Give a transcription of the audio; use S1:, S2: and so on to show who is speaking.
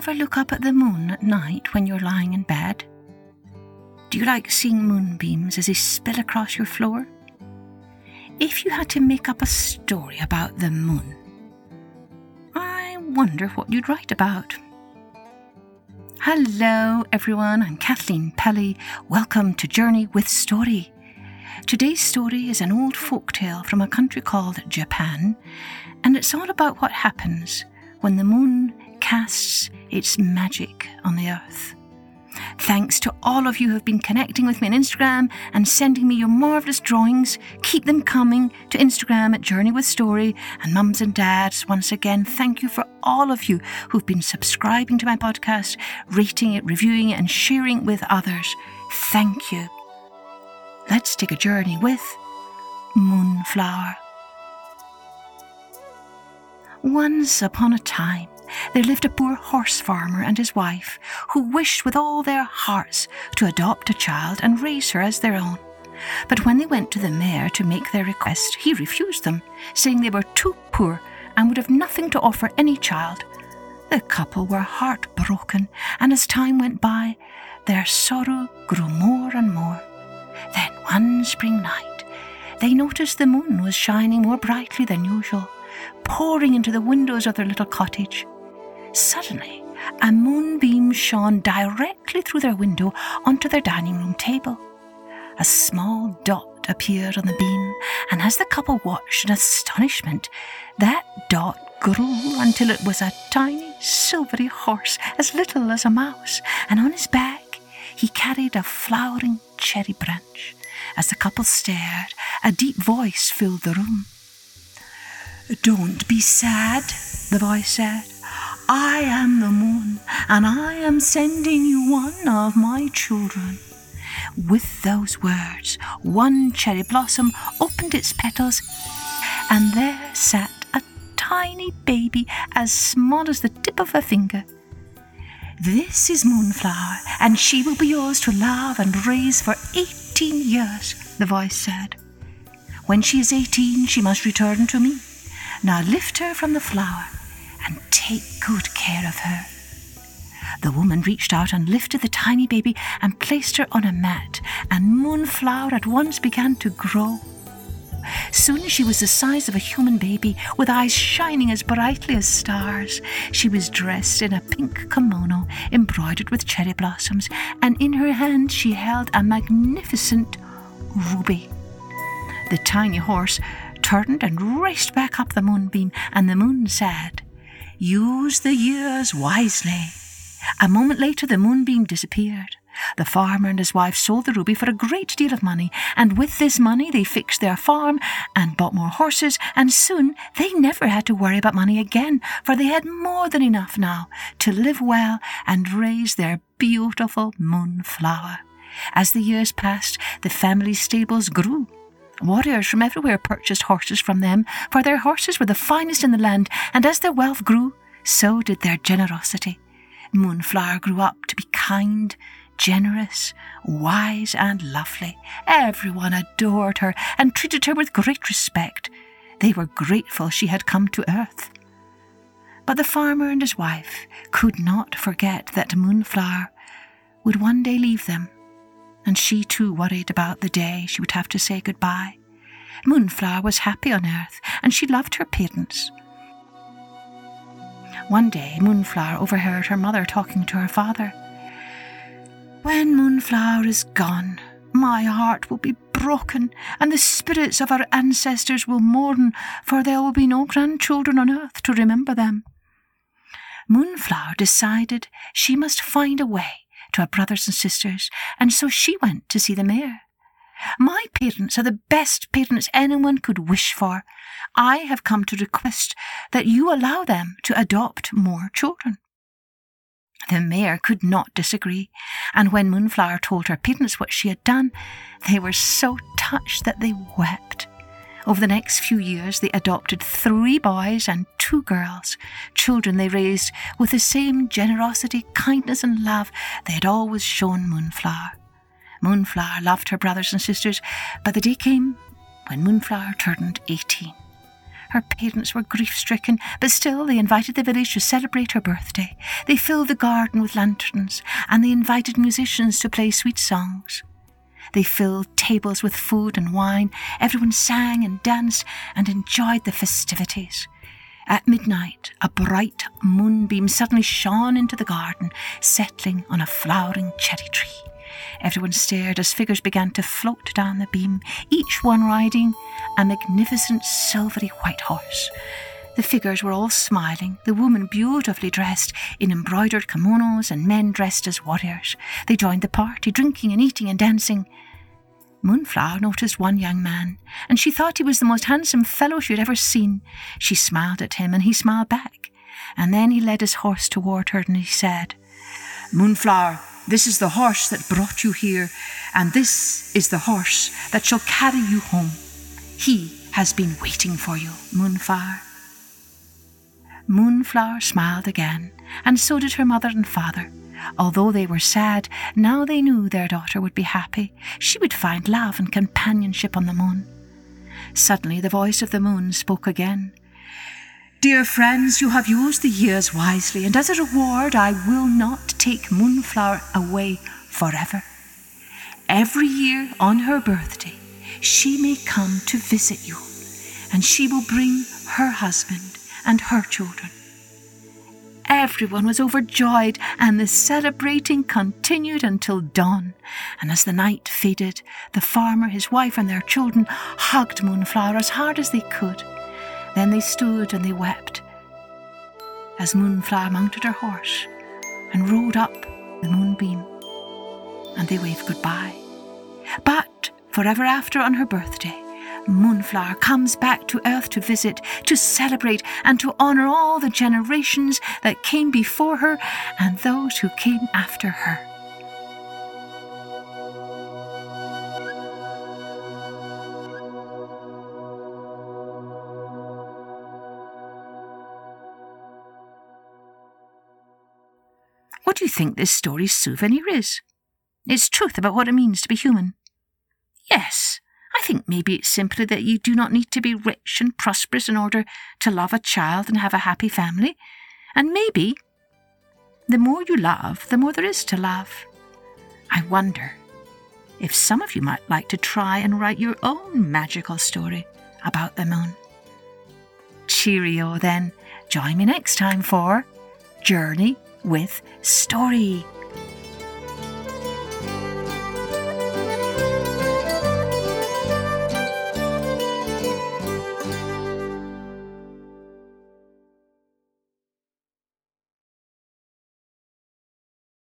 S1: ever look up at the moon at night when you're lying in bed? Do you like seeing moonbeams as they spill across your floor? If you had to make up a story about the moon, I wonder what you'd write about. Hello, everyone. I'm Kathleen Pelley. Welcome to Journey with Story. Today's story is an old folk tale from a country called Japan, and it's all about what happens when the moon casts its magic on the earth. Thanks to all of you who have been connecting with me on Instagram and sending me your marvellous drawings. Keep them coming to Instagram at Journey with Story. And mums and dads, once again, thank you for all of you who've been subscribing to my podcast, rating it, reviewing it, and sharing it with others. Thank you. Let's take a journey with Moonflower. Once upon a time, there lived a poor horse farmer and his wife who wished with all their hearts to adopt a child and raise her as their own. But when they went to the mayor to make their request, he refused them, saying they were too poor and would have nothing to offer any child. The couple were heartbroken, and as time went by, their sorrow grew more and more. Then one spring night, they noticed the moon was shining more brightly than usual, pouring into the windows of their little cottage. Suddenly, a moonbeam shone directly through their window onto their dining room table. A small dot appeared on the beam, and as the couple watched in astonishment, that dot grew until it was a tiny silvery horse as little as a mouse, and on his back he carried a flowering cherry branch. As the couple stared, a deep voice filled the room. Don't be sad, the voice said. I am the moon, and I am sending you one of my children. With those words, one cherry blossom opened its petals, and there sat a tiny baby as small as the tip of a finger. This is Moonflower, and she will be yours to love and raise for eighteen years, the voice said. When she is eighteen, she must return to me. Now lift her from the flower take good care of her. The woman reached out and lifted the tiny baby and placed her on a mat, and Moonflower at once began to grow. Soon she was the size of a human baby, with eyes shining as brightly as stars. She was dressed in a pink kimono embroidered with cherry blossoms, and in her hand she held a magnificent ruby. The tiny horse turned and raced back up the moonbeam, and the moon said, Use the years wisely. A moment later, the moonbeam disappeared. The farmer and his wife sold the ruby for a great deal of money, and with this money they fixed their farm and bought more horses, and soon they never had to worry about money again, for they had more than enough now to live well and raise their beautiful moonflower. As the years passed, the family stables grew Warriors from everywhere purchased horses from them, for their horses were the finest in the land, and as their wealth grew, so did their generosity. Moonflower grew up to be kind, generous, wise, and lovely. Everyone adored her and treated her with great respect. They were grateful she had come to earth. But the farmer and his wife could not forget that Moonflower would one day leave them and she too worried about the day she would have to say goodbye. Moonflower was happy on earth, and she loved her parents. One day, Moonflower overheard her mother talking to her father. When Moonflower is gone, my heart will be broken, and the spirits of our ancestors will mourn, for there will be no grandchildren on earth to remember them. Moonflower decided she must find a way to her brothers and sisters, and so she went to see the mayor. My parents are the best parents anyone could wish for. I have come to request that you allow them to adopt more children. The mayor could not disagree, and when Moonflower told her parents what she had done, they were so touched that they wept. Over the next few years, they adopted three boys and two girls, children they raised with the same generosity, kindness, and love they had always shown Moonflower. Moonflower loved her brothers and sisters, but the day came when Moonflower turned 18. Her parents were grief stricken, but still they invited the village to celebrate her birthday. They filled the garden with lanterns, and they invited musicians to play sweet songs. They filled tables with food and wine. Everyone sang and danced and enjoyed the festivities. At midnight, a bright moonbeam suddenly shone into the garden, settling on a flowering cherry tree. Everyone stared as figures began to float down the beam, each one riding a magnificent silvery white horse. The figures were all smiling, the women beautifully dressed in embroidered kimonos and men dressed as warriors. They joined the party, drinking and eating and dancing. Moonflower noticed one young man, and she thought he was the most handsome fellow she had ever seen. She smiled at him, and he smiled back. And then he led his horse toward her, and he said, Moonflower, this is the horse that brought you here, and this is the horse that shall carry you home. He has been waiting for you, Moonflower. Moonflower smiled again, and so did her mother and father. Although they were sad, now they knew their daughter would be happy. She would find love and companionship on the moon. Suddenly, the voice of the moon spoke again. Dear friends, you have used the years wisely, and as a reward, I will not take Moonflower away forever. Every year on her birthday, she may come to visit you, and she will bring her husband and her children. Everyone was overjoyed, and the celebrating continued until dawn. And as the night faded, the farmer, his wife, and their children hugged Moonflower as hard as they could. Then they stood and they wept as Moonflower mounted her horse and rode up the moonbeam, and they waved goodbye. But forever after on her birthday, Moonflower comes back to Earth to visit, to celebrate, and to honour all the generations that came before her and those who came after her. What do you think this story's souvenir is? It's truth about what it means to be human. Yes, I think maybe it's simply that you do not need to be rich and prosperous in order to love a child and have a happy family. And maybe the more you love, the more there is to love. I wonder if some of you might like to try and write your own magical story about the moon. Cheerio then. Join me next time for Journey with Story.